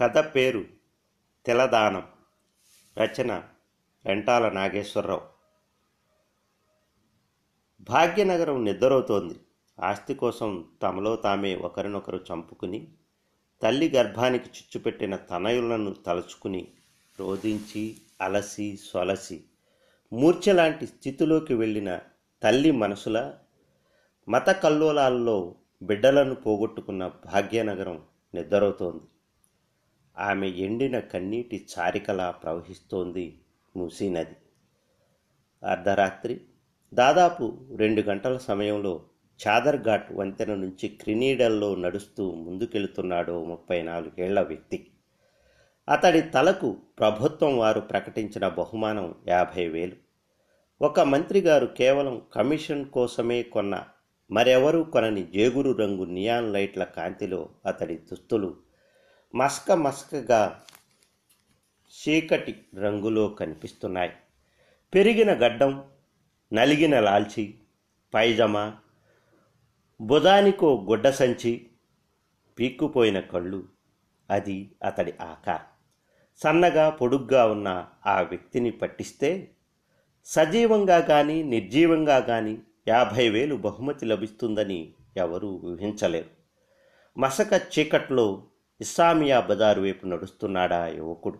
కథ పేరు తెలదానం. రచన రెంటాల నాగేశ్వరరావు. భాగ్యనగరం నిద్రవుతోంది ఆస్తి కోసం తమలో తామే ఒకరినొకరు చంపుకుని తల్లి గర్భానికి చిచ్చుపెట్టిన తనయులను తలుచుకుని రోధించి అలసి సొలసి మూర్ఛలాంటి స్థితిలోకి వెళ్ళిన తల్లి మనసుల మత కల్లోలాల్లో బిడ్డలను పోగొట్టుకున్న భాగ్యనగరం నిద్రవుతోంది ఆమె ఎండిన కన్నీటి చారికలా ప్రవహిస్తోంది మూసీ నది. అర్ధరాత్రి దాదాపు రెండు గంటల సమయంలో చాదర్ఘాట్ వంతెన నుంచి క్రినీడల్లో నడుస్తూ ముందుకెళ్తున్నాడో ముప్పై నాలుగేళ్ళ వ్యక్తి. అతడి తలకు ప్రభుత్వం వారు ప్రకటించిన బహుమానం యాభై వేలు. ఒక మంత్రి గారు కేవలం కమిషన్ కోసమే కొన్న మరెవరూ కొనని జేగురు రంగు నియాన్ లైట్ల కాంతిలో అతడి దుస్తులు మస్క మస్కగా చీకటి రంగులో కనిపిస్తున్నాయి. పెరిగిన గడ్డం నలిగిన లాల్చి పైజమా బుధానికో గుడ్డ సంచి పీక్కుపోయిన కళ్ళు అది అతడి ఆకారం. సన్నగా పొడుగ్గా ఉన్న ఆ వ్యక్తిని పట్టిస్తే సజీవంగా కానీ నిర్జీవంగా కానీ యాభై వేలు బహుమతి లభిస్తుందని ఎవరూ ఊహించలేరు. మసక చీకట్లో ఇస్సామియా బజారు వైపు నడుస్తున్నాడా యువకుడు.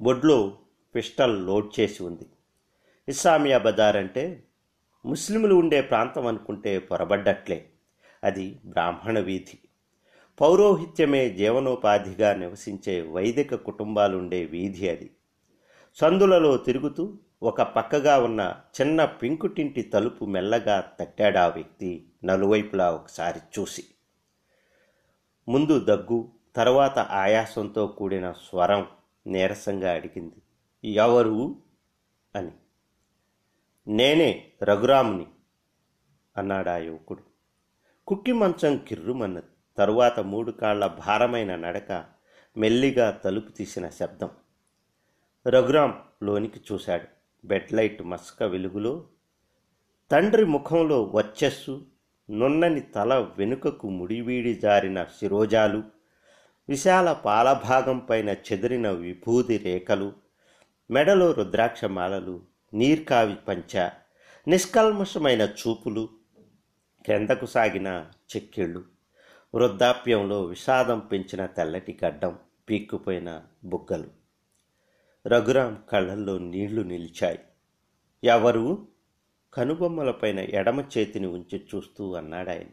బొడ్లో పిస్టల్ లోడ్ చేసి ఉంది. ఇస్లామియా బజార్ అంటే ముస్లింలు ఉండే ప్రాంతం అనుకుంటే పొరబడ్డట్లే. అది బ్రాహ్మణ వీధి. పౌరోహిత్యమే జీవనోపాధిగా నివసించే వైదిక కుటుంబాలుండే వీధి అది. సందులలో తిరుగుతూ ఒక పక్కగా ఉన్న చిన్న పింకుటింటి తలుపు మెల్లగా తట్టాడా వ్యక్తి నలువైపులా ఒకసారి చూసి. ముందు దగ్గు తర్వాత ఆయాసంతో కూడిన స్వరం నీరసంగా అడిగింది. ఎవరు? అని. నేనే రఘురాముని అన్నాడా యువకుడు. కుక్కి మంచం కిర్రుమన్నది. తరువాత మూడు కాళ్ళ భారమైన నడక మెల్లిగా తలుపు తీసిన శబ్దం. రఘురాం లోనికి చూశాడు. బెడ్ లైట్ మస్క వెలుగులో తండ్రి ముఖంలో వచ్చస్సు నున్నని తల వెనుకకు ముడివీడి జారిన శిరోజాలు విశాల పాలభాగం పైన చెదిరిన విభూది రేఖలు మెడలో రుద్రాక్షమాలలు నీర్కావి పంచ నిష్కల్మషమైన చూపులు కిందకు సాగిన చెక్కిళ్ళు వృద్ధాప్యంలో విషాదం పెంచిన తెల్లటి గడ్డం పీక్కుపోయిన బుగ్గలు. రఘురాం కళ్ళల్లో నీళ్ళు నిలిచాయి. ఎవరు? కనుబొమ్మలపైన ఎడమ చేతిని ఉంచి చూస్తూ అన్నాడాయన.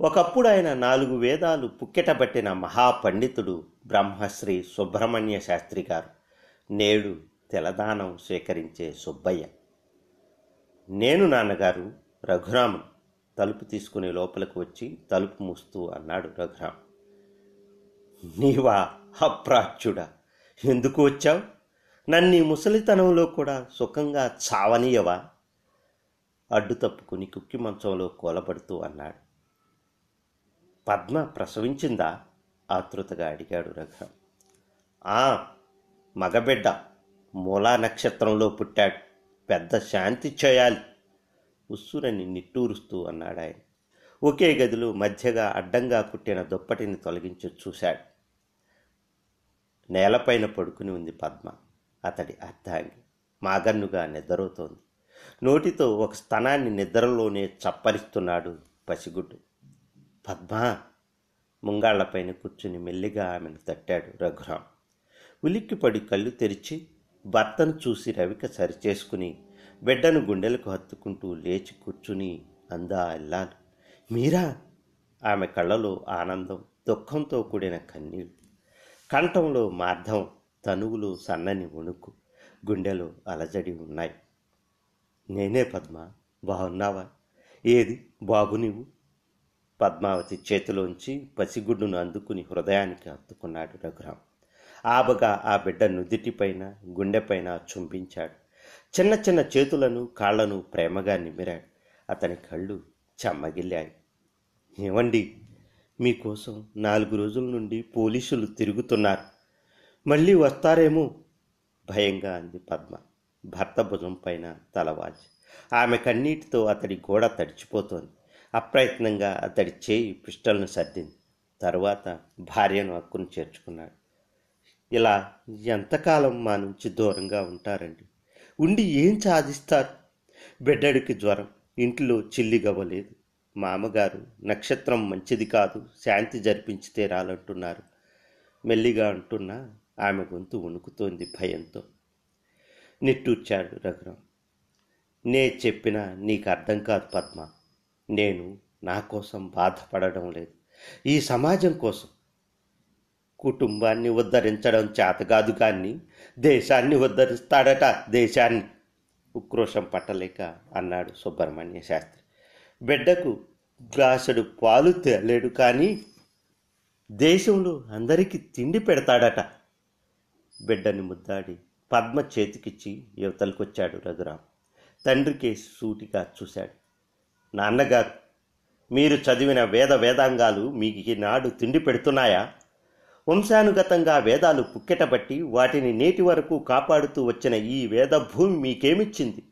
ఒకప్పుడు ఆయన నాలుగు వేదాలు పుక్కెటబట్టిన మహాపండితుడు బ్రహ్మశ్రీ సుబ్రహ్మణ్య శాస్త్రి గారు నేడు తెలదానం స్వీకరించే సుబ్బయ్య. నేను నాన్నగారు రఘురామును తలుపు తీసుకుని లోపలికి వచ్చి తలుపు మూస్తూ అన్నాడు రఘురాం నీవా అప్రాచ్యుడా? ఎందుకు వచ్చావు? నన్ను ముసలితనంలో కూడా సుఖంగా చావనీయవా? అడ్డు తప్పుకుని కుక్కి మంచంలో కూలబడుతూ అన్నాడు. పద్మ ప్రసవించిందా? ఆతృతగా అడిగాడు రఘ ఆ మగబిడ్డ మూలా నక్షత్రంలో పుట్టాడు. పెద్ద శాంతి చేయాలి. ఉస్సురని నిట్టూరుస్తూ అన్నాడు ఆయన. ఒకే గదిలో మధ్యగా అడ్డంగా కుట్టిన దుప్పటిని తొలగించి చూశాడు. నేలపైన పడుకుని ఉంది పద్మ. అతడి అర్థాంగి మాగన్నుగా నిద్రవుతోంది నోటితో ఒక స్తనాన్ని నిద్రలోనే చప్పరిస్తున్నాడు పసిగుడ్డు. పద్మ ముంగాళ్ళపైన కూర్చుని మెల్లిగా ఆమెను తట్టాడు రఘురాం. ఉలిక్కిపడి కళ్ళు తెరిచి భర్తను చూసి రవిక సరిచేసుకుని బిడ్డను గుండెలకు హత్తుకుంటూ లేచి కూర్చుని అందా అల్లాను మీరా? ఆమె కళ్ళలో ఆనందం దుఃఖంతో కూడిన కన్నీళ్ళు కంఠంలో మార్ధం తనువులు సన్నని వణుకు గుండెలో అలజడి ఉన్నాయి. నేనే పద్మ బాగున్నావా? ఏది? బాబు నీవు పద్మావతి చేతిలోంచి పసిగుడ్డును అందుకుని హృదయానికి హత్తుకున్నాడు రఘురాం. ఆబగా ఆ బిడ్డ నుదిటిపైన గుండెపైన చుంపించాడు చిన్న చిన్న చేతులను కాళ్ళను ప్రేమగా నిమిరాడు అతని కళ్ళు చెమ్మగిల్లాయి. ఏమండి మీకోసం నాలుగు రోజుల నుండి పోలీసులు తిరుగుతున్నారు. మళ్ళీ వస్తారేమో? భయంగా అంది పద్మ. భర్త భుజం పైన తలవాల్చి ఆమె కన్నీటితో అతడి గోడ తడిచిపోతోంది. అప్రయత్నంగా అతడి చేయి పిస్టల్ను సర్దింది. తరువాత భార్యను హక్కును చేర్చుకున్నాడు. ఇలా ఎంతకాలం మా నుంచి దూరంగా ఉంటారండి? ఉండి ఏం సాధిస్తారు? బిడ్డడికి జ్వరం ఇంట్లో చిల్లిగవ్వలేదు మామగారు నక్షత్రం మంచిది కాదు శాంతి జరిపించి తీరాలంటున్నారు మెల్లిగా అంటున్నా ఆమె గొంతు వణుకుతోంది భయంతో. నిట్టూర్చాడు రఘురాం నే చెప్పినా నీకు అర్థం కాదు పద్మ. నేను నా కోసం బాధపడడం లేదు. ఈ సమాజం కోసం. కుటుంబాన్ని ఉద్ధరించడం చేతగాదు కానీ దేశాన్ని ఉద్ధరిస్తాడట దేశాన్ని. ఉక్రోషం పట్టలేక అన్నాడు సుబ్రహ్మణ్య శాస్త్రి. బిడ్డకు గ్లాసుడు పాలు తేలేడు కానీ దేశంలో అందరికీ తిండి పెడతాడట. బిడ్డని ముద్దాడి పద్మ చేతికిచ్చి యువతలకొచ్చాడు రఘురాం తండ్రికి సూటిగా చూశాడు. నాన్నగారు మీరు చదివిన వేద వేదాంగాలు మీకు ఈనాడు తిండి పెడుతున్నాయా? వంశానుగతంగా వేదాలు పుక్కెటబట్టి వాటిని నేటి వరకు కాపాడుతూ వచ్చిన ఈ వేద భూమి మీకేమిచ్చింది?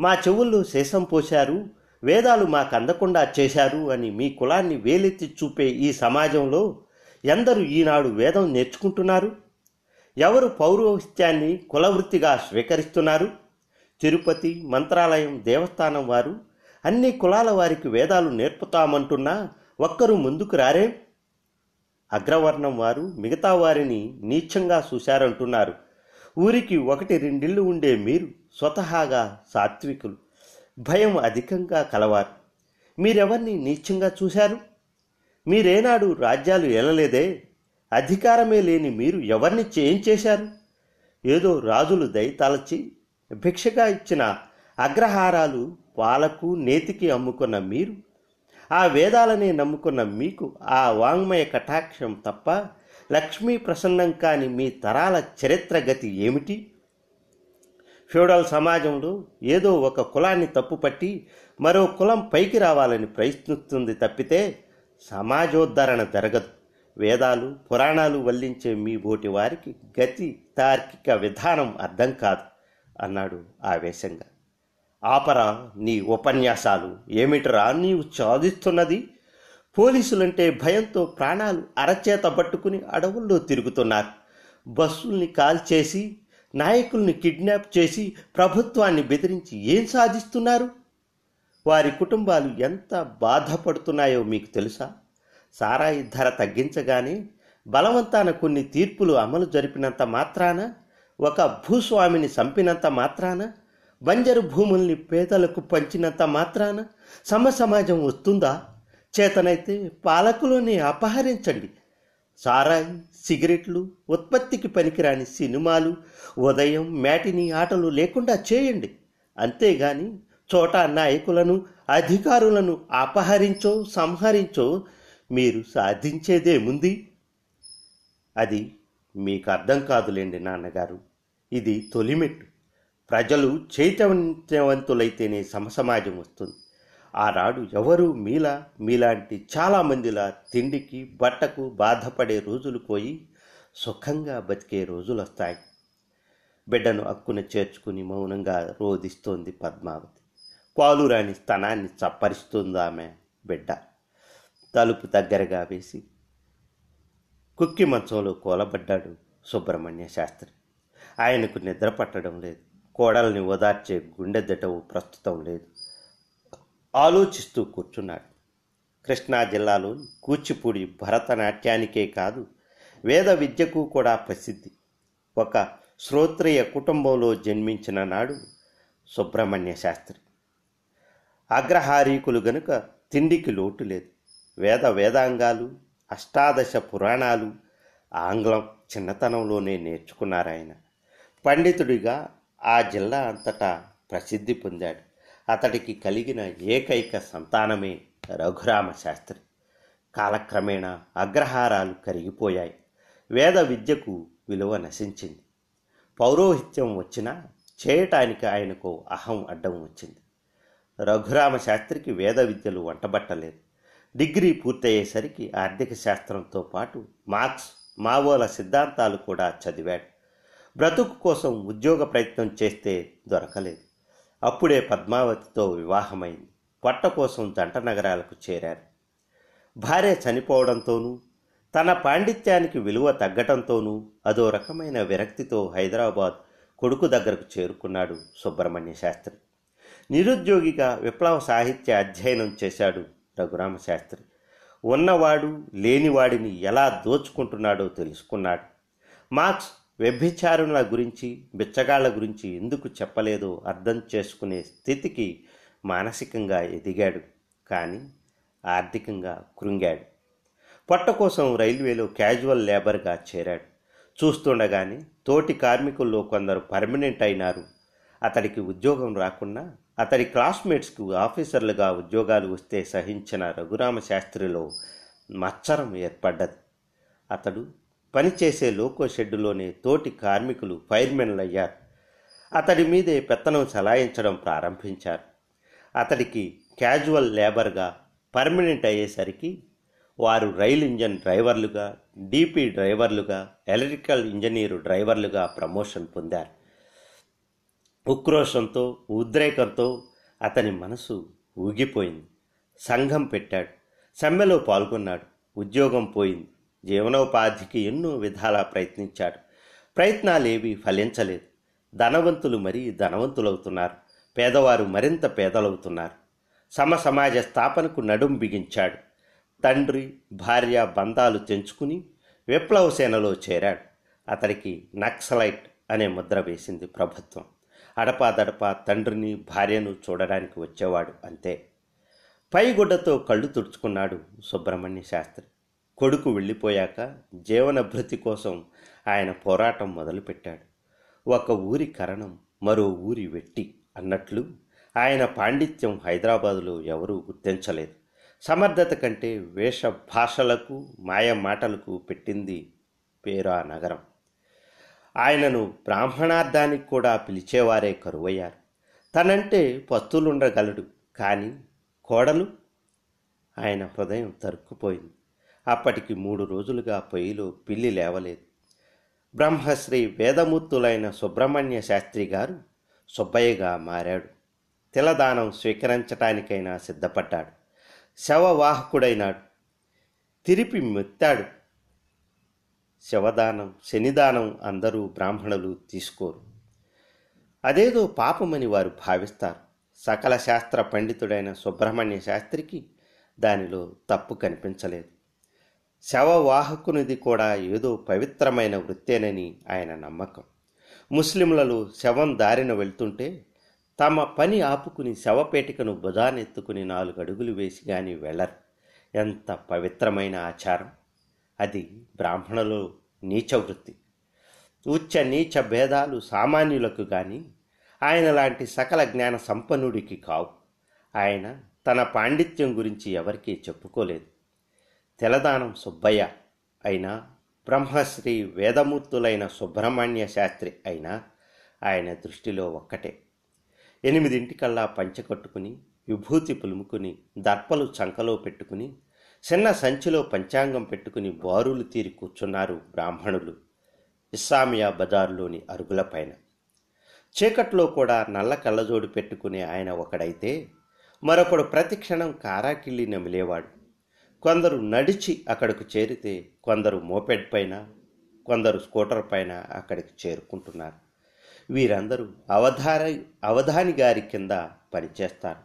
మా చెవుల్లో శేషం పోశారు వేదాలు మాకు అందకుండా చేశారు అని మీ కులాన్ని వేలెత్తి చూపే ఈ సమాజంలో ఎందరు ఈనాడు వేదం నేర్చుకుంటున్నారు? ఎవరు పౌరోహిత్యాన్ని కులవృత్తిగా స్వీకరిస్తున్నారు? తిరుపతి మంత్రాలయం దేవస్థానం వారు అన్ని కులాల వారికి వేదాలు నేర్పుతామంటున్నా ఒక్కరు ముందుకు రారే? అగ్రవర్ణం వారు మిగతా వారిని నీచంగా చూశారంటున్నారు. ఊరికి ఒకటి రెండిళ్ళు ఉండే మీరు స్వతహాగా సాత్వికులు. భయం అధికంగా కలవారు. మీరెవరిని నీచంగా చూశారు? మీరేనాడు రాజ్యాలు ఎలలేదే అధికారమే లేని మీరు ఎవరిని చేయించేశారు చేశారు? ఏదో రాజులు దయతలచి భిక్షగా ఇచ్చిన అగ్రహారాలు పాలకు నేతికి అమ్ముకున్న మీరు ఆ వేదాలనే నమ్ముకున్న మీకు ఆ వాంగ్మయ కటాక్షం తప్ప లక్ష్మీ ప్రసన్నం కాని మీ తరాల చరిత్ర గతి ఏమిటి? ఫ్యూడల్ సమాజంలో ఏదో ఒక కులాన్ని తప్పుపట్టి మరో కులం పైకి రావాలని ప్రయత్నిస్తుంది తప్పితే సమాజోద్ధరణ జరగదు. వేదాలు పురాణాలు వల్లించే మీ బోటి వారికి గతి తార్కిక విధానం అర్థం కాదు అన్నాడు ఆవేశంగా. ఆపరా నీ ఉపన్యాసాలు ఏమిటరా నీవు సాధిస్తున్నది? పోలీసులంటే భయంతో ప్రాణాలు అరచేత పట్టుకుని అడవుల్లో తిరుగుతున్నారు. బస్సుల్ని కాల్చేసి నాయకుల్ని కిడ్నాప్ చేసి ప్రభుత్వాన్ని బెదిరించి ఏం సాధిస్తున్నారు? వారి కుటుంబాలు ఎంత బాధపడుతున్నాయో మీకు తెలుసా? సారాయి ధర తగ్గించగానే బలవంతాన కొన్ని తీర్పులు అమలు జరిపినంత మాత్రాన ఒక భూస్వామిని చంపినంత మాత్రాన బంజరు భూముల్ని పేదలకు పంచినంత మాత్రాన సమ సమాజం వస్తుందా? చేతనైతే పాలకులని అపహరించండి. సారాయి సిగరెట్లు ఉత్పత్తికి పనికిరాని సినిమాలు ఉదయం మేటిని ఆటలు లేకుండా చేయండి. అంతేగాని చోట నాయకులను అధికారులను అపహరించో సంహరించో మీరు సాధించేదేముంది? అది మీకు అర్థం కాదులేండి నాన్నగారు. ఇది తొలిమెట్టు. ప్రజలు చైతన్యవంతులైతేనే సమసమాజం వస్తుంది. ఆనాడు ఎవరు? మీలా? మీలాంటి చాలామందిలా తిండికి బట్టకు బాధపడే రోజులు పోయి సుఖంగా బతికే రోజులు వస్తాయి బిడ్డను అక్కున చేర్చుకుని మౌనంగా రోధిస్తోంది పద్మావతి. రాని స్థనాన్ని చప్పరిస్తుంది ఆమె బిడ్డ. తలుపు దగ్గరగా వేసి కుక్కి మంచంలో కూలబడ్డాడు సుబ్రహ్మణ్య శాస్త్రి. ఆయనకు నిద్ర పట్టడం లేదు. కోడల్ని ఓదార్చే గుండె దటవు ప్రస్తుతం లేదు. ఆలోచిస్తూ కూర్చున్నాడు. కృష్ణా జిల్లాలోని కూచిపూడి భరతనాట్యానికే కాదు వేద విద్యకు కూడా ప్రసిద్ధి. ఒక శ్రోత్రియ కుటుంబంలో జన్మించిన నాడు సుబ్రహ్మణ్య శాస్త్రి. అగ్రహారీకులు గనుక తిండికి లోటు లేదు. వేద వేదాంగాలు అష్టాదశ పురాణాలు ఆంగ్లం చిన్నతనంలోనే నేర్చుకున్నారాయన. పండితుడిగా ఆ జిల్లా అంతటా ప్రసిద్ధి పొందాడు. అతడికి కలిగిన ఏకైక సంతానమే రఘురామ శాస్త్రి. కాలక్రమేణా అగ్రహారాలు కరిగిపోయాయి. వేద విద్యకు విలువ నశించింది. పౌరోహిత్యం వచ్చినా చేయటానికి ఆయనకు అహం అడ్డం వచ్చింది. రఘురామ శాస్త్రికి వేద విద్యలు వంటబట్టలేదు. డిగ్రీ పూర్తయ్యేసరికి ఆర్థిక శాస్త్రంతో పాటు మార్క్స్ మావోల సిద్ధాంతాలు కూడా చదివాడు. బ్రతుకు కోసం ఉద్యోగ ప్రయత్నం చేస్తే దొరకలేదు. అప్పుడే పద్మావతితో వివాహమైంది. పొట్ట కోసం జంట నగరాలకు చేరారు. భార్య చనిపోవడంతోనూ తన పాండిత్యానికి విలువ తగ్గటంతోనూ అదో రకమైన విరక్తితో హైదరాబాద్ కొడుకు దగ్గరకు చేరుకున్నాడు సుబ్రహ్మణ్య శాస్త్రి. నిరుద్యోగిగా విప్లవ సాహిత్య అధ్యయనం చేశాడు రఘురామ శాస్త్రి. ఉన్నవాడు లేనివాడిని ఎలా దోచుకుంటున్నాడో తెలుసుకున్నాడు. మార్క్స్ వ్యభిచారుల గురించి బిచ్చగాళ్ళ గురించి ఎందుకు చెప్పలేదో అర్థం చేసుకునే స్థితికి మానసికంగా ఎదిగాడు. కానీ ఆర్థికంగా కృంగాడు. పొట్ట కోసం రైల్వేలో క్యాజువల్ లేబర్గా చేరాడు. చూస్తుండగానే తోటి కార్మికుల్లో కొందరు పర్మనెంట్ అయినారు. అతడికి ఉద్యోగం రాకున్నా అతడి క్లాస్మేట్స్కు ఆఫీసర్లుగా ఉద్యోగాలు వస్తే సహించిన రఘురామ శాస్త్రిలో మచ్చరం ఏర్పడ్డది. అతడు పనిచేసే లోకో షెడ్డులోనే తోటి కార్మికులు ఫైర్మెన్లు అయ్యారు అతడి మీదే పెత్తనం చలాయించడం ప్రారంభించారు. అతడికి క్యాజువల్ లేబర్గా పర్మనెంట్ అయ్యేసరికి వారు రైలు ఇంజన్ డ్రైవర్లుగా డీపీ డ్రైవర్లుగా ఎలక్ట్రికల్ ఇంజనీరు డ్రైవర్లుగా ప్రమోషన్ పొందారు. ఉక్రోషంతో ఉద్రేకంతో అతని మనసు ఊగిపోయింది. సంఘం పెట్టాడు. సమ్మెలో పాల్గొన్నాడు. ఉద్యోగం పోయింది. జీవనోపాధికి ఎన్నో విధాలా ప్రయత్నించాడు. ప్రయత్నాలేవి ఫలించలేదు. ధనవంతులు మరీ ధనవంతులవుతున్నారు. పేదవారు మరింత పేదలవుతున్నారు. సమ సమాజ స్థాపనకు నడుం బిగించాడు. తండ్రి భార్య బంధాలు తెంచుకుని విప్లవ సేనలో చేరాడు. అతడికి నక్సలైట్ అనే ముద్ర వేసింది ప్రభుత్వం. అడపాదడపా తండ్రిని భార్యను చూడడానికి వచ్చేవాడు అంతే. పైగుడ్డతో కళ్ళు తుడుచుకున్నాడు సుబ్రహ్మణ్య శాస్త్రి. కొడుకు వెళ్ళిపోయాక జీవనభృతి కోసం ఆయన పోరాటం మొదలుపెట్టాడు. ఒక ఊరి కరణం మరో ఊరి వెట్టి అన్నట్లు ఆయన పాండిత్యం హైదరాబాదులో ఎవరూ గుర్తించలేదు. సమర్థత కంటే వేష భాషలకు మాయ మాటలకు పెట్టింది పేరు ఆ నగరం. ఆయనను బ్రాహ్మణార్థానికి కూడా పిలిచేవారే కరువయ్యారు. తనంటే పస్తులుండగలడు కానీ కోడలు ఆయన హృదయం తరుక్కుపోయింది. అప్పటికి మూడు రోజులుగా పొయ్యిలో పిల్లి లేవలేదు. బ్రహ్మశ్రీ వేదమూర్తులైన సుబ్రహ్మణ్య శాస్త్రి గారు సుబ్బయ్యగా మారాడు. తిలదానం స్వీకరించటానికైనా సిద్ధపడ్డాడు. శవవాహకుడైనాడు. తిరిపి మెత్తాడు. శవదానం శనిదానం అందరూ బ్రాహ్మణులు తీసుకోరు. అదేదో పాపమని వారు భావిస్తారు. సకల శాస్త్ర పండితుడైన సుబ్రహ్మణ్య శాస్త్రికి దానిలో తప్పు కనిపించలేదు. శవవాహకునిది కూడా ఏదో పవిత్రమైన వృత్తేనని ఆయన నమ్మకం. ముస్లింలలో శవం దారిన వెళ్తుంటే తమ పని ఆపుకుని శవపేటికను భుజానెత్తుకుని నాలుగు అడుగులు వేసి గాని వెళ్ళరు. ఎంత పవిత్రమైన ఆచారం! అది బ్రాహ్మణులు నీచ వృత్తి ఉచ్చ నీచ భేదాలు సామాన్యులకు కానీ ఆయన లాంటి సకల జ్ఞాన సంపన్నుడికి కావు. ఆయన తన పాండిత్యం గురించి ఎవరికీ చెప్పుకోలేదు. తెలదానం సుబ్బయ్య అయినా బ్రహ్మశ్రీ వేదమూర్తులైన సుబ్రహ్మణ్య శాస్త్రి అయినా ఆయన దృష్టిలో ఒక్కటే. ఎనిమిదింటికల్లా పంచకట్టుకుని విభూతి పులుముకుని దర్పలు చంకలో పెట్టుకుని చిన్న సంచిలో పంచాంగం పెట్టుకుని బారులు తీరి కూర్చున్నారు బ్రాహ్మణులు ఇస్సామియా బజారులోని అరుగులపైన చీకట్లో కూడా నల్ల కళ్ళజోడు పెట్టుకునే ఆయన ఒకడైతే మరొకడు ప్రతిక్షణం కారాకిళ్ళి నమిలేవాడు. కొందరు నడిచి అక్కడికి చేరితే కొందరు మోపెడ్ పైన కొందరు స్కూటర్ పైన అక్కడికి చేరుకుంటున్నారు. వీరందరూ అవధార అవధాని గారి కింద పనిచేస్తారు.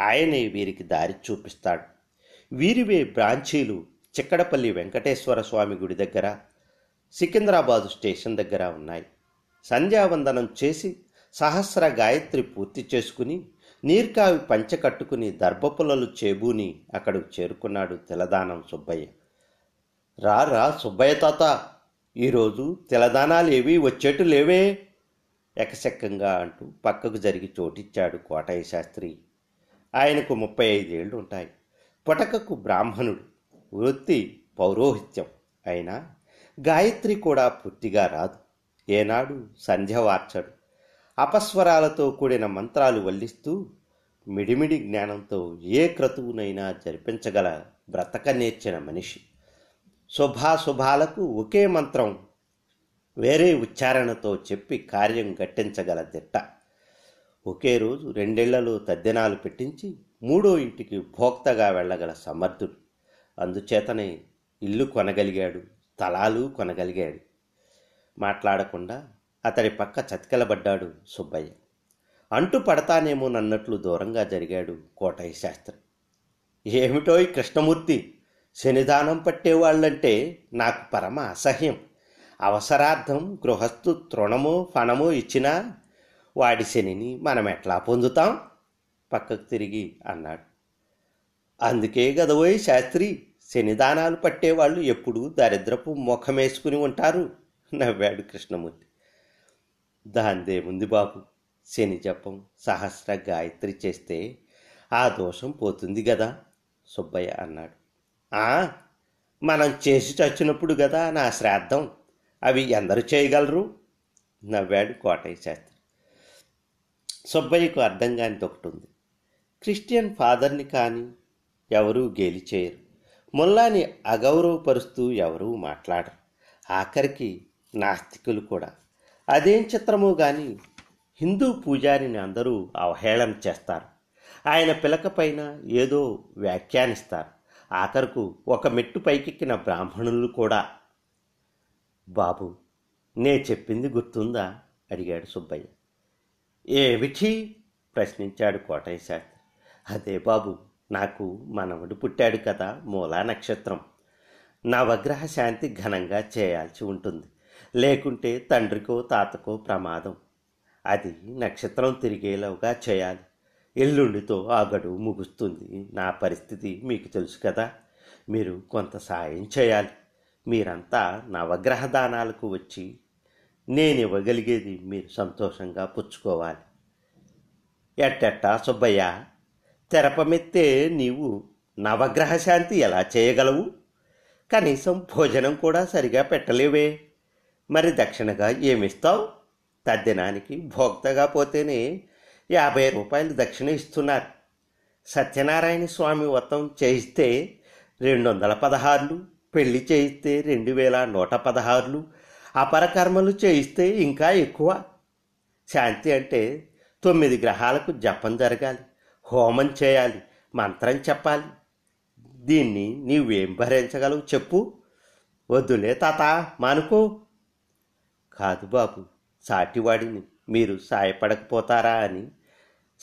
ఆయనే వీరికి దారి చూపిస్తాడు. వీరివే బ్రాంచీలు చిక్కడపల్లి వెంకటేశ్వర స్వామి గుడి దగ్గర సికింద్రాబాదు స్టేషన్ దగ్గర ఉన్నాయి. సంధ్యావందనం చేసి సహస్ర గాయత్రి పూర్తి చేసుకుని నీర్కావి పంచె కట్టుకుని దర్భపులలు చేబూని అక్కడికి చేరుకున్నాడు తెలదానం సుబ్బయ్య. రా రా సుబ్బయ్య తాత ఈరోజు తెలదానాలు ఏవి వచ్చేట్టు లేవే ఎకశక్కంగా అంటూ పక్కకు జరిగి చోటిచ్చాడు కోటయ్య శాస్త్రి. ఆయనకు ముప్పై ఐదేళ్ళు ఉంటాయి. పుటకకు బ్రాహ్మణుడు వృత్తి పౌరోహిత్యం. అయినా గాయత్రి కూడా పూర్తిగా రాదు. ఏనాడు సంధ్య వార్చడు అపస్వరాలతో కూడిన మంత్రాలు వల్లిస్తూ మిడిమిడి జ్ఞానంతో ఏ క్రతువునైనా జరిపించగల బ్రతక నేర్చిన మనిషి. శుభాశుభాలకు ఒకే మంత్రం వేరే ఉచ్చారణతో చెప్పి కార్యం గట్టించగల దిట్ట. ఒకే రోజు రెండేళ్ళలో తద్దినాలు పెట్టించి మూడో ఇంటికి భోక్తగా వెళ్ళగల సమర్థుడు. అందుచేతనే ఇల్లు కొనగలిగాడు స్థలాలు కొనగలిగాడు. మాట్లాడకుండా అతడి పక్క చతికిలబడ్డాడు సుబ్బయ్య. అంటు పడతానేమోనన్నట్లు దూరంగా జరిగాడు కోటయ్య శాస్త్రి. ఏమిటో ఈ కృష్ణమూర్తి? శనిదానం పట్టేవాళ్ళంటే నాకు పరమ అసహ్యం. అవసరార్థం గృహస్థు తృణమో ఫణమో ఇచ్చినా వాడి శనిని మనం ఎట్లా పొందుతాం? పక్కకు తిరిగి అన్నాడు. అందుకే గదవోయ్ శాస్త్రి శనిదానాలు పట్టేవాళ్ళు ఎప్పుడూ దరిద్రపు ముఖమేసుకుని ఉంటారు నవ్వాడు కృష్ణమూర్తి. దాందేముంది బాబు. శని జపం సహస్ర గాయత్రి చేస్తే ఆ దోషం పోతుంది కదా సుబ్బయ్య అన్నాడు. ఆ మనం చేసి చచ్చినప్పుడు కదా నా శ్రాద్ధం. అవి ఎందరు చేయగలరు? నవ్వాడు కోటయ్య శాస్త్రి. సుబ్బయ్యకు అర్థం కానిది ఒకటి ఉంది. క్రిస్టియన్ ఫాదర్ని కానీ ఎవరూ గేలి చేయరు. ముల్లాని అగౌరవపరుస్తూ ఎవరూ మాట్లాడరు. ఆఖరికి నాస్తికులు కూడా. అదేం చిత్రమో కానీ హిందూ పూజారిని అందరూ అవహేళన చేస్తారు. ఆయన పిలకపైన ఏదో వ్యాఖ్యానిస్తారు. ఆఖరుకు ఒక మెట్టు పైకెక్కిన బ్రాహ్మణులు కూడా బాబు నే చెప్పింది గుర్తుందా? అడిగాడు సుబ్బయ్య. ఏమిటి? ప్రశ్నించాడు కోటయ్య శాస్త్రి. అదే బాబు నాకు మనవడు పుట్టాడు కదా మూలా నక్షత్రం. నవగ్రహ శాంతి ఘనంగా చేయాల్సి ఉంటుంది. లేకుంటే తండ్రికో తాతకో ప్రమాదం. అది నక్షత్రం తిరిగేలాగా చేయాలి. ఎల్లుండితో ఆ గడువు ముగుస్తుంది. నా పరిస్థితి మీకు తెలుసు కదా. మీరు కొంత సాయం చేయాలి. మీరంతా నవగ్రహ దానాలకు వచ్చి నేను ఇవ్వగలిగేది మీరు సంతోషంగా పుచ్చుకోవాలి. ఎట్టెట్టా సుబ్బయ్య? తెరపమెత్తే నీవు నవగ్రహ శాంతి ఎలా చేయగలవు? కనీసం భోజనం కూడా సరిగా పెట్టలేవే. మరి దక్షిణగా ఏమిస్తావు? తద్దినానికి భోక్తగా పోతేనే యాభై రూపాయలు దక్షిణ ఇస్తున్నారు. సత్యనారాయణ స్వామి వ్రతం చేయిస్తే రెండు వందల పదహారులు పెళ్ళి చేయిస్తే రెండు వేల నూట పదహారులు అపరకర్మలు చేయిస్తే ఇంకా ఎక్కువ. శాంతి అంటే తొమ్మిది గ్రహాలకు జపం జరగాలి హోమం చేయాలి మంత్రం చెప్పాలి. దీన్ని నీవేం భరించగలవు చెప్పు. వద్దులే తాత మానుకో. కాదు బాబు సాటివాడిని మీరు సాయపడకపోతారా అని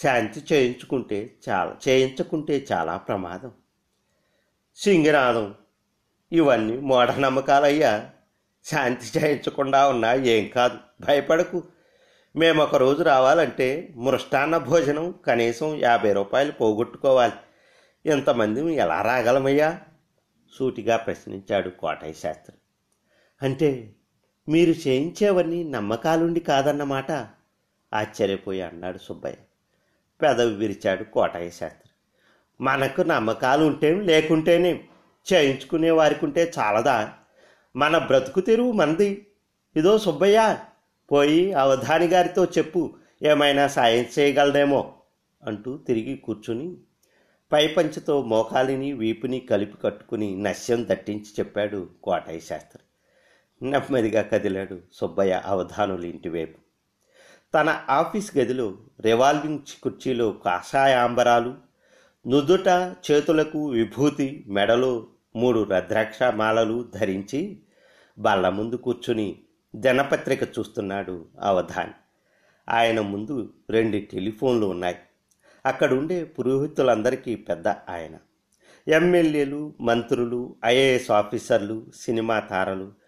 శాంతి చేయించుకుంటే చాలా చేయించుకుంటే చాలా ప్రమాదం. సింగినాదం ఇవన్నీ మూఢనమ్మకాలయ్యా. శాంతి చేయించకుండా ఉన్నా ఏం కాదు భయపడకు. మేము ఒక రోజు రావాలంటే మృష్టాన్న భోజనం కనీసం యాభై రూపాయలు పోగొట్టుకోవాలి. ఇంతమంది ఎలా రాగలమయ్యా? సూటిగా ప్రశ్నించాడు కోటయ్య శాస్త్రి. అంటే మీరు చేయించేవన్నీ నమ్మకాలుండి కాదన్నమాట. ఆశ్చర్యపోయి అన్నాడు సుబ్బయ్య. పెదవి విరిచాడు కోటయ్య శాస్త్రి. మనకు నమ్మకాలు ఉంటేం లేకుంటేనే చేయించుకునే వారికి ఉంటే చాలదా? మన బ్రతుకు తెరువు మనది. ఇదో సుబ్బయ్య పోయి అవధాని గారితో చెప్పు ఏమైనా సాయం చేయగలదేమో అంటూ తిరిగి కూర్చుని పైపంచతో మోకాలిని వీపుని కలిపి కట్టుకుని నశ్యం దట్టించి చెప్పాడు కోటయ్య శాస్త్రి. నెమ్మదిగా కదిలాడు సుబ్బయ్య అవధానులు ఇంటివైపు. తన ఆఫీస్ గదిలో రివాల్వింగ్ కుర్చీలో కాషాయాంబరాలు నుదుట చేతులకు విభూతి మెడలో మూడు రద్రాక్ష మాలలు ధరించి బళ్ళ ముందు కూర్చుని దినపత్రిక చూస్తున్నాడు అవధాని. ఆయన ముందు రెండు టెలిఫోన్లు ఉన్నాయి. అక్కడుండే పురోహితులందరికీ పెద్ద ఆయన. ఎమ్మెల్యేలు మంత్రులు ఐఏఎస్ ఆఫీసర్లు సినిమా తారలు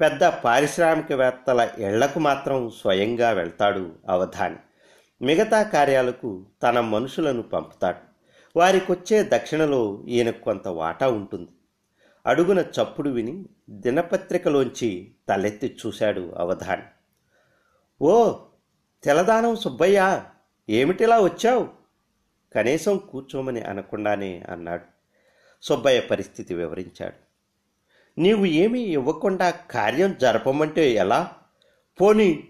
పెద్ద పారిశ్రామికవేత్తల ఇళ్ళకు మాత్రం స్వయంగా వెళ్తాడు అవధాని. మిగతా కార్యాలకు తన మనుషులను పంపుతాడు. వారికొచ్చే దక్షిణలో ఈయనకు కొంత వాటా ఉంటుంది. అడుగున చప్పుడు విని దినపత్రికలోంచి తలెత్తి చూశాడు అవధాని. ఓ తెలదానం సుబ్బయ్య ఏమిటిలా వచ్చావు? కనీసం కూర్చోమని అనకుండానే అన్నాడు. సుబ్బయ్య పరిస్థితి వివరించాడు. నీవు ఏమీ ఇవ్వకుండా కార్యం జరపమంటే ఎలా? పోనీ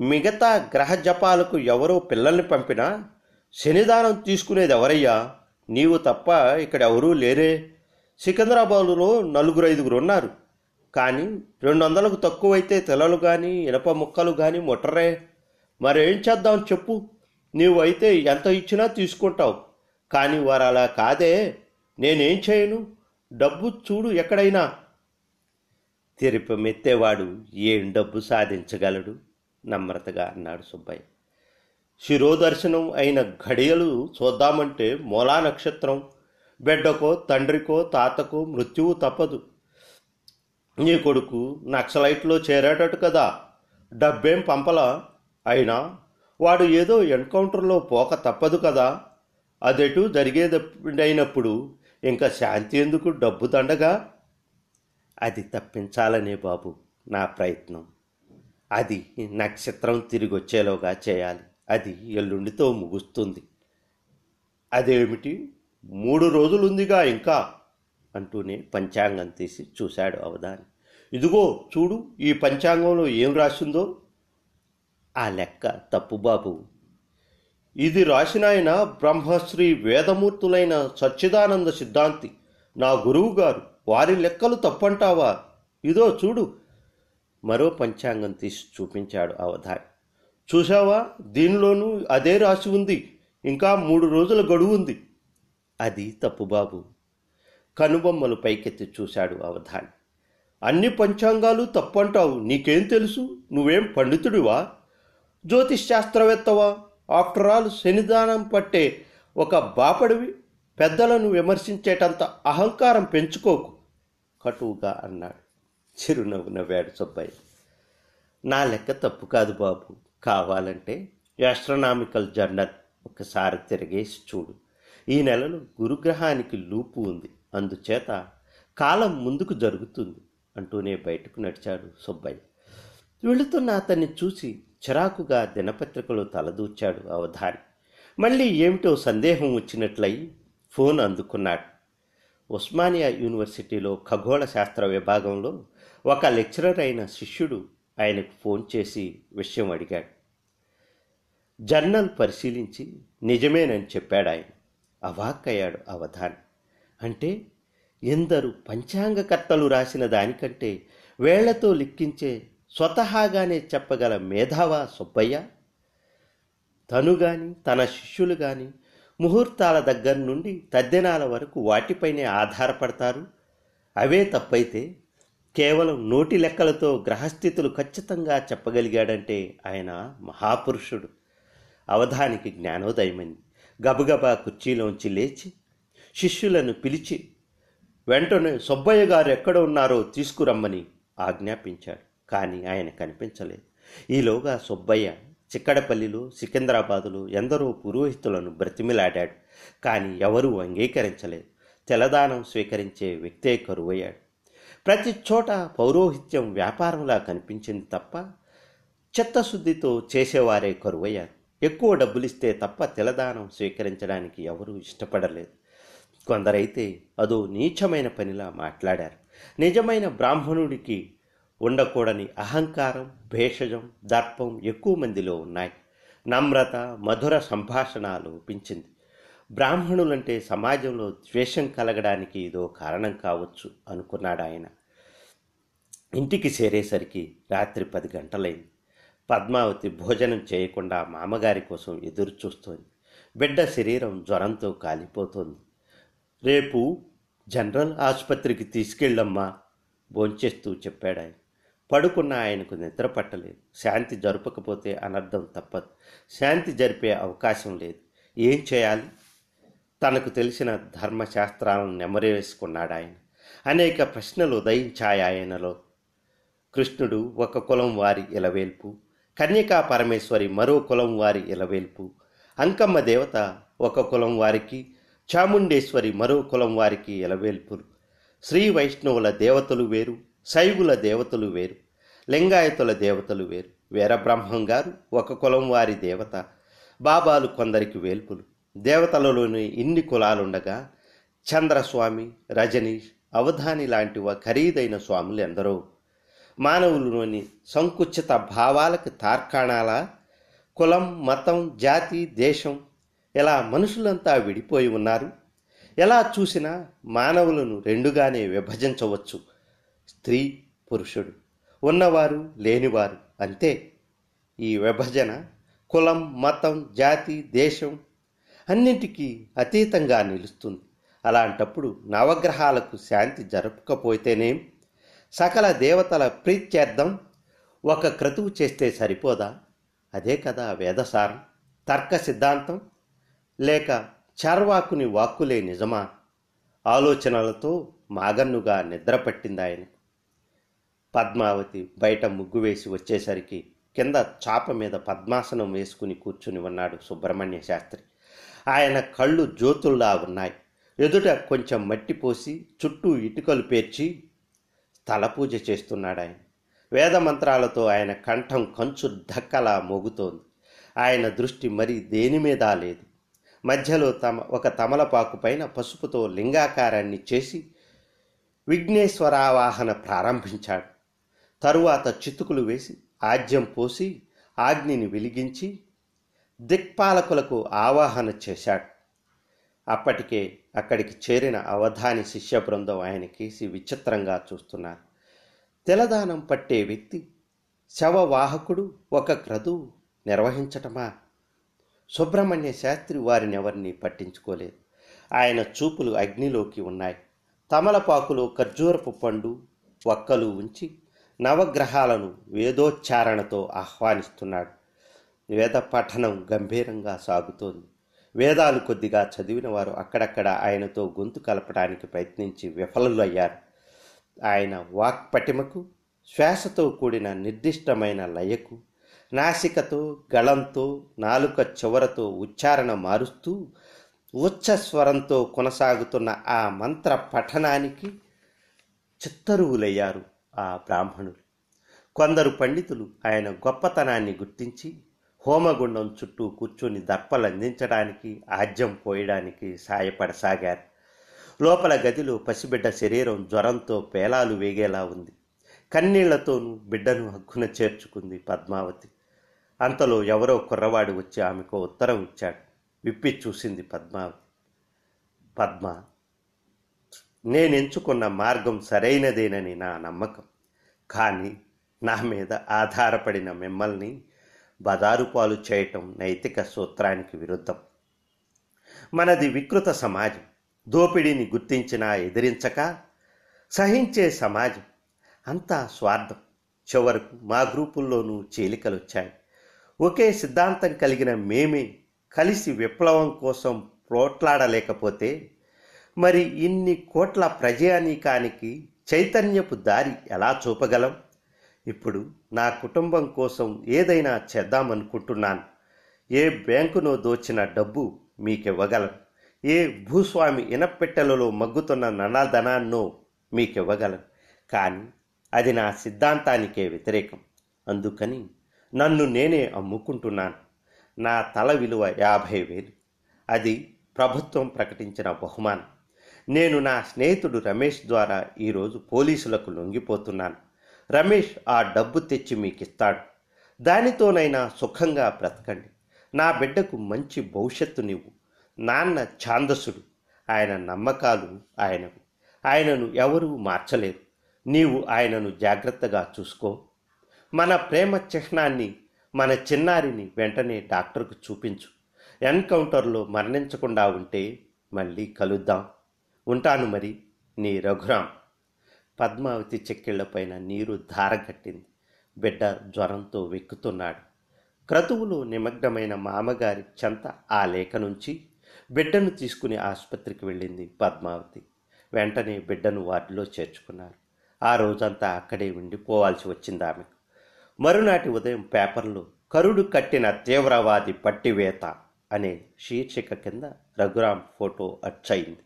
మిగతా గ్రహ జపాలకు ఎవరో పిల్లల్ని పంపినా శనిదానం తీసుకునేది ఎవరయ్యా నీవు తప్ప ఇక్కడ ఎవరూ లేరే. సికింద్రాబాదులో నలుగురు ఐదుగురు ఉన్నారు. కానీ రెండు వందలకు తక్కువైతే తెలలు కానీ ఇనప ముక్కలు కానీ ముట్టరే. మరేం చేద్దాం చెప్పు. నీవు అయితే ఎంత ఇచ్చినా తీసుకుంటావు. కానీ వారు అలా కాదే. నేనేం చేయను? డబ్బు చూడు ఎక్కడైనా. తెరిపమెత్తేవాడు ఏం డబ్బు సాధించగలడు? నమ్రతగా అన్నాడు సుబ్బయ్య. శిరోదర్శనం అయిన ఘడియలు చూద్దామంటే మూలా నక్షత్రం. బిడ్డకో తండ్రికో తాతకో మృత్యువు తప్పదు. నీ కొడుకు నక్సలైట్లో చేరేటట్టు కదా. డబ్బేం పంపల? అయినా వాడు ఏదో ఎన్కౌంటర్లో పోక తప్పదు కదా. అదెటు జరిగేదైనప్పుడు ఇంకా శాంతి ఎందుకు? డబ్బు దండగా? అది తప్పించాలనే బాబు నా ప్రయత్నం. అది నక్షత్రం తిరిగి వచ్చేలోగా చేయాలి. అది ఎల్లుండితో ముగుస్తుంది. అదేమిటి? మూడు రోజులుందిగా ఇంకా? అంటూనే పంచాంగం తీసి చూశాడు అవధాని. ఇదిగో చూడు ఈ పంచాంగంలో ఏం రాసిందో? ఆ లెక్క తప్పు బాబు. ఇది రాసినాయన బ్రహ్మశ్రీ వేదమూర్తులైన సచ్చిదానంద సిద్ధాంతి. నా గురువు గారు వారి లెక్కలు తప్పంటావా? ఇదో చూడు. మరో పంచాంగం తీసి చూపించాడు అవధాని చూశావా? దీనిలోనూ అదే రాసి ఉంది. ఇంకా మూడు రోజుల గడువు ఉంది. అది తప్పు బాబు. కనుబొమ్మలు పైకెత్తి చూశాడు అవధాని అన్ని పంచాంగాలు తప్పంటావు. నీకేం తెలుసు? నువ్వేం పండితుడివా? జ్యోతిష్ శాస్త్రవేత్తవా? ఆఫ్టర్ ఆల్ శనిదానం పట్టే ఒక బాపడివి పెద్దలను విమర్శించేటంత అహంకారం పెంచుకోకు కటువుగా అన్నాడు. చిరునవ్వు నవ్వాడు సుబ్బయ్య. నా లెక్క తప్పు కాదు బాబు. కావాలంటే యాస్ట్రనామికల్ జర్నల్ ఒకసారి తిరిగేసి చూడు. ఈ నెలలో గురుగ్రహానికి లూపు ఉంది. అందుచేత కాలం ముందుకు జరుగుతుంది అంటూనే బయటకు నడిచాడు సుబ్బయ్య. వెళుతున్న అతన్ని చూసి చిరాకుగా దినపత్రికలో తలదూచాడు అవధాని మళ్ళీ ఏమిటో సందేహం వచ్చినట్లయి ఫోన్ అందుకున్నాడు. ఉస్మానియా యూనివర్సిటీలో ఖగోళ శాస్త్ర విభాగంలో ఒక లెక్చరర్ అయిన శిష్యుడు ఆయనకు ఫోన్ చేసి విషయం అడిగాడు. జర్నల్ పరిశీలించి నిజమేనని చెప్పాడు ఆయన. అవాక్కయ్యాడు అవధాన్ అంటే ఎందరు పంచాంగకర్తలు రాసిన దానికంటే వేళ్ళతో లిక్కించే స్వతహాగానే చెప్పగల మేధావా సుబ్బయ్య తను గాని తన శిష్యులు గాని ముహూర్తాల దగ్గర నుండి తద్దినాల వరకు వాటిపైనే ఆధారపడతారు. అవే తప్పైతే కేవలం నోటి లెక్కలతో గ్రహస్థితులు ఖచ్చితంగా చెప్పగలిగాడంటే ఆయన మహాపురుషుడు. అవధానికి జ్ఞానోదయమైంది. గబగబా కుర్చీలోంచి లేచి శిష్యులను పిలిచి వెంటనే సుబ్బయ్య గారు ఎక్కడ ఉన్నారో తీసుకురమ్మని ఆజ్ఞాపించాడు. కానీ ఆయన కనిపించలేదు. ఈలోగా సుబ్బయ్య చిక్కడపల్లిలో సికింద్రాబాదులో ఎందరో పురోహితులను బ్రతిమిలాడాడు. కానీ ఎవరూ అంగీకరించలేదు. తెలదానం స్వీకరించే వ్యక్తే కరువయ్యాడు. ప్రతి చోట పౌరోహిత్యం వ్యాపారంలా కనిపించింది తప్ప చిత్తశుద్ధితో చేసేవారే కరువయ్యారు. ఎక్కువ డబ్బులిస్తే తప్ప తెలదానం స్వీకరించడానికి ఎవరూ ఇష్టపడలేదు. కొందరైతే అదో నీచమైన పనిలా మాట్లాడారు. నిజమైన బ్రాహ్మణుడికి ఉండకూడని అహంకారం భేషజం దర్పం ఎక్కువ మందిలో ఉన్నాయి. నమ్రత మధుర సంభాషణ లోపించింది బ్రాహ్మణులంటే సమాజంలో ద్వేషం కలగడానికి ఇదో కారణం కావచ్చు అనుకున్నాడు ఆయన. ఇంటికి చేరేసరికి రాత్రి పది గంటలైంది. పద్మావతి భోజనం చేయకుండా మామగారి కోసం ఎదురు చూస్తోంది. బిడ్డ శరీరం జ్వరంతో కాలిపోతోంది. రేపు జనరల్ ఆసుపత్రికి తీసుకెళ్ళమ్మా భోంచేస్తూ చెప్పాడు ఆయన పడుకున్న ఆయనకు నిద్ర పట్టలేదు. శాంతి జరపకపోతే అనర్థం తప్పదు. శాంతి జరిపే అవకాశం లేదు. ఏం చేయాలి? తనకు తెలిసిన ధర్మశాస్త్రాలను నెమరేసుకున్నాడు ఆయన. అనేక ప్రశ్నలు ఉదయించాయి ఆయనలో. కృష్ణుడు ఒక కులం వారి ఇలవేల్పు కన్యకా పరమేశ్వరి మరో కులం వారి ఇలవేల్పు అంకమ్మ దేవత ఒక కులం వారికి చాముండేశ్వరి మరో కులం వారికి ఇలవేల్పులు. శ్రీ వైష్ణవుల దేవతలు వేరు శైవుల దేవతలు వేరు లింగాయతుల దేవతలు వేరు. వీరబ్రహ్మం గారు ఒక కులం వారి దేవత బాబాలు కొందరికి వేల్పులు. దేవతలలోని ఇన్ని కులాలుండగా చంద్రస్వామి రజనీష్ అవధాని లాంటి ఖరీదైన స్వాములు ఎందరో. మానవులలోని సంకుచిత భావాలకు తార్కాణాల కులం మతం జాతి దేశం ఇలా మనుషులంతా విడిపోయి ఉన్నారు. ఎలా చూసినా మానవులను రెండుగానే విభజించవచ్చు. స్త్రీ పురుషుడు. ఉన్నవారు లేనివారు అంతే. ఈ విభజన కులం మతం జాతి దేశం అన్నింటికీ అతీతంగా నిలుస్తుంది. అలాంటప్పుడు నవగ్రహాలకు శాంతి జరపకపోతేనేం సకల దేవతల ప్రీత్యర్థం ఒక క్రతువు చేస్తే సరిపోదా? అదే కదా వేదసారం. తర్క సిద్ధాంతం లేక చార్వాకుని వాక్కులే నిజమా? ఆలోచనలతో మాగన్నుగా నిద్ర పద్మావతి బయట ముగ్గు వేసి వచ్చేసరికి కింద చాప మీద పద్మాసనం వేసుకుని కూర్చుని ఉన్నాడు సుబ్రహ్మణ్య శాస్త్రి. ఆయన కళ్ళు జ్యోతుల్లా ఉన్నాయి. ఎదుట కొంచెం మట్టి పోసి చుట్టూ ఇటుకలు పేర్చి స్థల పూజ చేస్తున్నాడు ఆయన. వేదమంత్రాలతో ఆయన కంఠం కంచు ధక్కలా మోగుతోంది. ఆయన దృష్టి మరి దేని మీద లేదు. మధ్యలో తమ ఒక తమలపాకు పైన పసుపుతో లింగాకారాన్ని చేసి విఘ్నేశ్వరావాహన ప్రారంభించాడు. తరువాత చితుకులు వేసి ఆజ్యం పోసి ఆజ్ఞని వెలిగించి దిక్పాలకులకు ఆవాహన చేశాడు. అప్పటికే అక్కడికి చేరిన అవధాని శిష్య బృందం ఆయన కేసి విచిత్రంగా చూస్తున్నారు. తెలదానం పట్టే వ్యక్తి శవవాహకుడు ఒక క్రతువు నిర్వహించటమా? సుబ్రహ్మణ్య శాస్త్రి వారిని ఎవరిని పట్టించుకోలేదు. ఆయన చూపులు అగ్నిలోకి ఉన్నాయి. తమలపాకులో ఖర్జూరపు పండు ఒక్కలు ఉంచి నవగ్రహాలను వేదోచ్చారణతో ఆహ్వానిస్తున్నాడు. వేద పఠనం గంభీరంగా సాగుతోంది. వేదాలు కొద్దిగా చదివిన వారు అక్కడక్కడ ఆయనతో గొంతు కలపడానికి ప్రయత్నించి విఫలులయ్యారు. ఆయన వాక్పటిమకు శ్వాసతో కూడిన నిర్దిష్టమైన లయకు నాసికతో గళంతో నాలుక చివరతో ఉచ్చారణ మారుస్తూ ఉచ్చస్వరంతో కొనసాగుతున్న ఆ మంత్ర పఠనానికి చిత్తరువులయ్యారు. ఆ బ్రాహ్మణులు. కొందరు పండితులు ఆయన గొప్పతనాన్ని గుర్తించి హోమగుండం చుట్టూ కూర్చొని దర్పలు అందించడానికి ఆజ్యం పోయడానికి సాయపడసాగారు. లోపల గదిలో పసిబిడ్డ శరీరం జ్వరంతో పేలాలు వేగేలా ఉంది. కన్నీళ్ళతోనూ బిడ్డను హక్కున చేర్చుకుంది పద్మావతి. అంతలో ఎవరో కుర్రవాడు వచ్చి ఆమెకు ఉత్తరం ఇచ్చాడు. విప్పి చూసింది పద్మావతి. పద్మ నేనెంచుకున్న మార్గం సరైనదేనని నా నమ్మకం. కానీ నా మీద ఆధారపడిన మిమ్మల్ని బదారు పాలు చేయటం నైతిక సూత్రానికి విరుద్ధం. మనది వికృత సమాజం. దోపిడీని గుర్తించినా ఎదిరించక సహించే సమాజం. అంతా స్వార్థం. చివరకు మా గ్రూపుల్లోనూ చీలికలొచ్చాయి. ఒకే సిద్ధాంతం కలిగిన మేమే కలిసి విప్లవం కోసం పోట్లాడలేకపోతే మరి ఇన్ని కోట్ల ప్రజానీకానికి చైతన్యపు దారి ఎలా చూపగలం? ఇప్పుడు నా కుటుంబం కోసం ఏదైనా చేద్దామనుకుంటున్నాను. ఏ బ్యాంకునో దోచిన డబ్బు మీకివ్వగలం. ఏ భూస్వామి ఇనపెట్టెలలో మగ్గుతున్న ననాధనాన్నో మీకివ్వగలం. కానీ అది నా సిద్ధాంతానికే వ్యతిరేకం. అందుకని నన్ను నేనే అమ్ముకుంటున్నాను. నా తల విలువ యాభై వేలు. అది ప్రభుత్వం ప్రకటించిన బహుమానం. నేను నా స్నేహితుడు రమేష్ ద్వారా ఈరోజు పోలీసులకు లొంగిపోతున్నాను. రమేష్ ఆ డబ్బు తెచ్చి మీకు ఇస్తాడు దానితోనైనా సుఖంగా బ్రతకండి. నా బిడ్డకు మంచి భవిష్యత్తు నీవు. నాన్న ఛాందసుడు ఆయన నమ్మకాలు ఆయనవి. ఆయనను ఎవరూ మార్చలేరు. నీవు ఆయనను జాగ్రత్తగా చూసుకో. మన ప్రేమ చిహ్నాన్ని మన చిన్నారిని వెంటనే డాక్టర్కు చూపించు. ఎన్కౌంటర్లో మరణించకుండా ఉంటే మళ్ళీ కలుద్దాం. ఉంటాను మరి నీ రఘురాం. పద్మావతి చెక్కిళ్ళపైన నీరు ధారగట్టింది. బిడ్డ జ్వరంతో వెక్కుతున్నాడు. క్రతువులో నిమగ్నమైన మామగారి చెంత ఆ లేఖ నుంచి బిడ్డను తీసుకుని ఆసుపత్రికి వెళ్ళింది పద్మావతి. వెంటనే బిడ్డను వార్డులో చేర్చుకున్నారు. ఆ రోజంతా అక్కడే ఉండిపోవాల్సి వచ్చింది ఆమెకు మరునాటి ఉదయం పేపర్లో కరుడు కట్టిన తీవ్రవాది పట్టివేత అనే శీర్షిక కింద రఘురాం ఫోటో అచ్చయింది.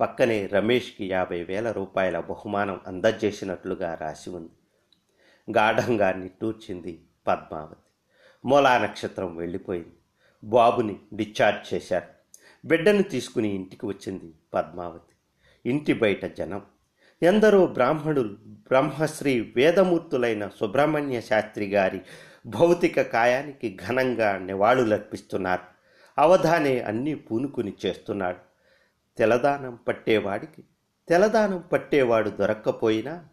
పక్కనే రమేష్కి యాభై వేల రూపాయల బహుమానం అందజేసినట్లుగా రాసి ఉంది. గాఢంగా నిట్టూర్చింది పద్మావతి. మూలా నక్షత్రం వెళ్ళిపోయింది. బాబుని డిశ్చార్జ్ చేశారు. బిడ్డను తీసుకుని ఇంటికి వచ్చింది పద్మావతి. ఇంటి బయట జనం. ఎందరో బ్రాహ్మణులు బ్రహ్మశ్రీ వేదమూర్తులైన సుబ్రహ్మణ్య శాస్త్రి గారి భౌతిక కాయానికి ఘనంగా నివాళులర్పిస్తున్నారు. అవధానే అన్నీ పూనుకుని చేస్తున్నాడు. తెలదానం పట్టేవాడికి తెలదానం పట్టేవాడు దొరక్కపోయినా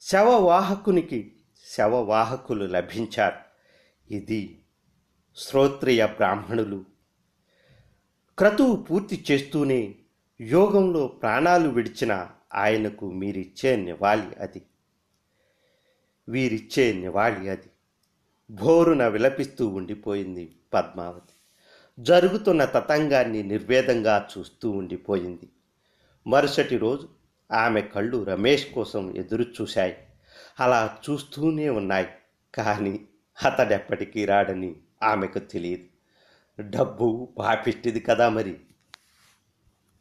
శవవాహకునికి శవవాహకులు లభించారు. ఇది శ్రోత్రియ బ్రాహ్మణులు క్రతువు పూర్తి చేస్తూనే యోగంలో ప్రాణాలు విడిచిన ఆయనకు మీరిచ్చే నివాళి అది. వీరిచ్చే నివాళి అది. భోరున విలపిస్తూ ఉండిపోయింది పద్మావతి. జరుగుతున్న తతంగాన్ని నిర్వేదంగా చూస్తూ ఉండిపోయింది. మరుసటి రోజు ఆమె కళ్ళు రమేష్ కోసం ఎదురు చూశాయి అలా చూస్తూనే ఉన్నాయి కానీ అతడెప్పటికీ రాడని ఆమెకు తెలియదు. డబ్బు పాపిష్టిది కదా మరి?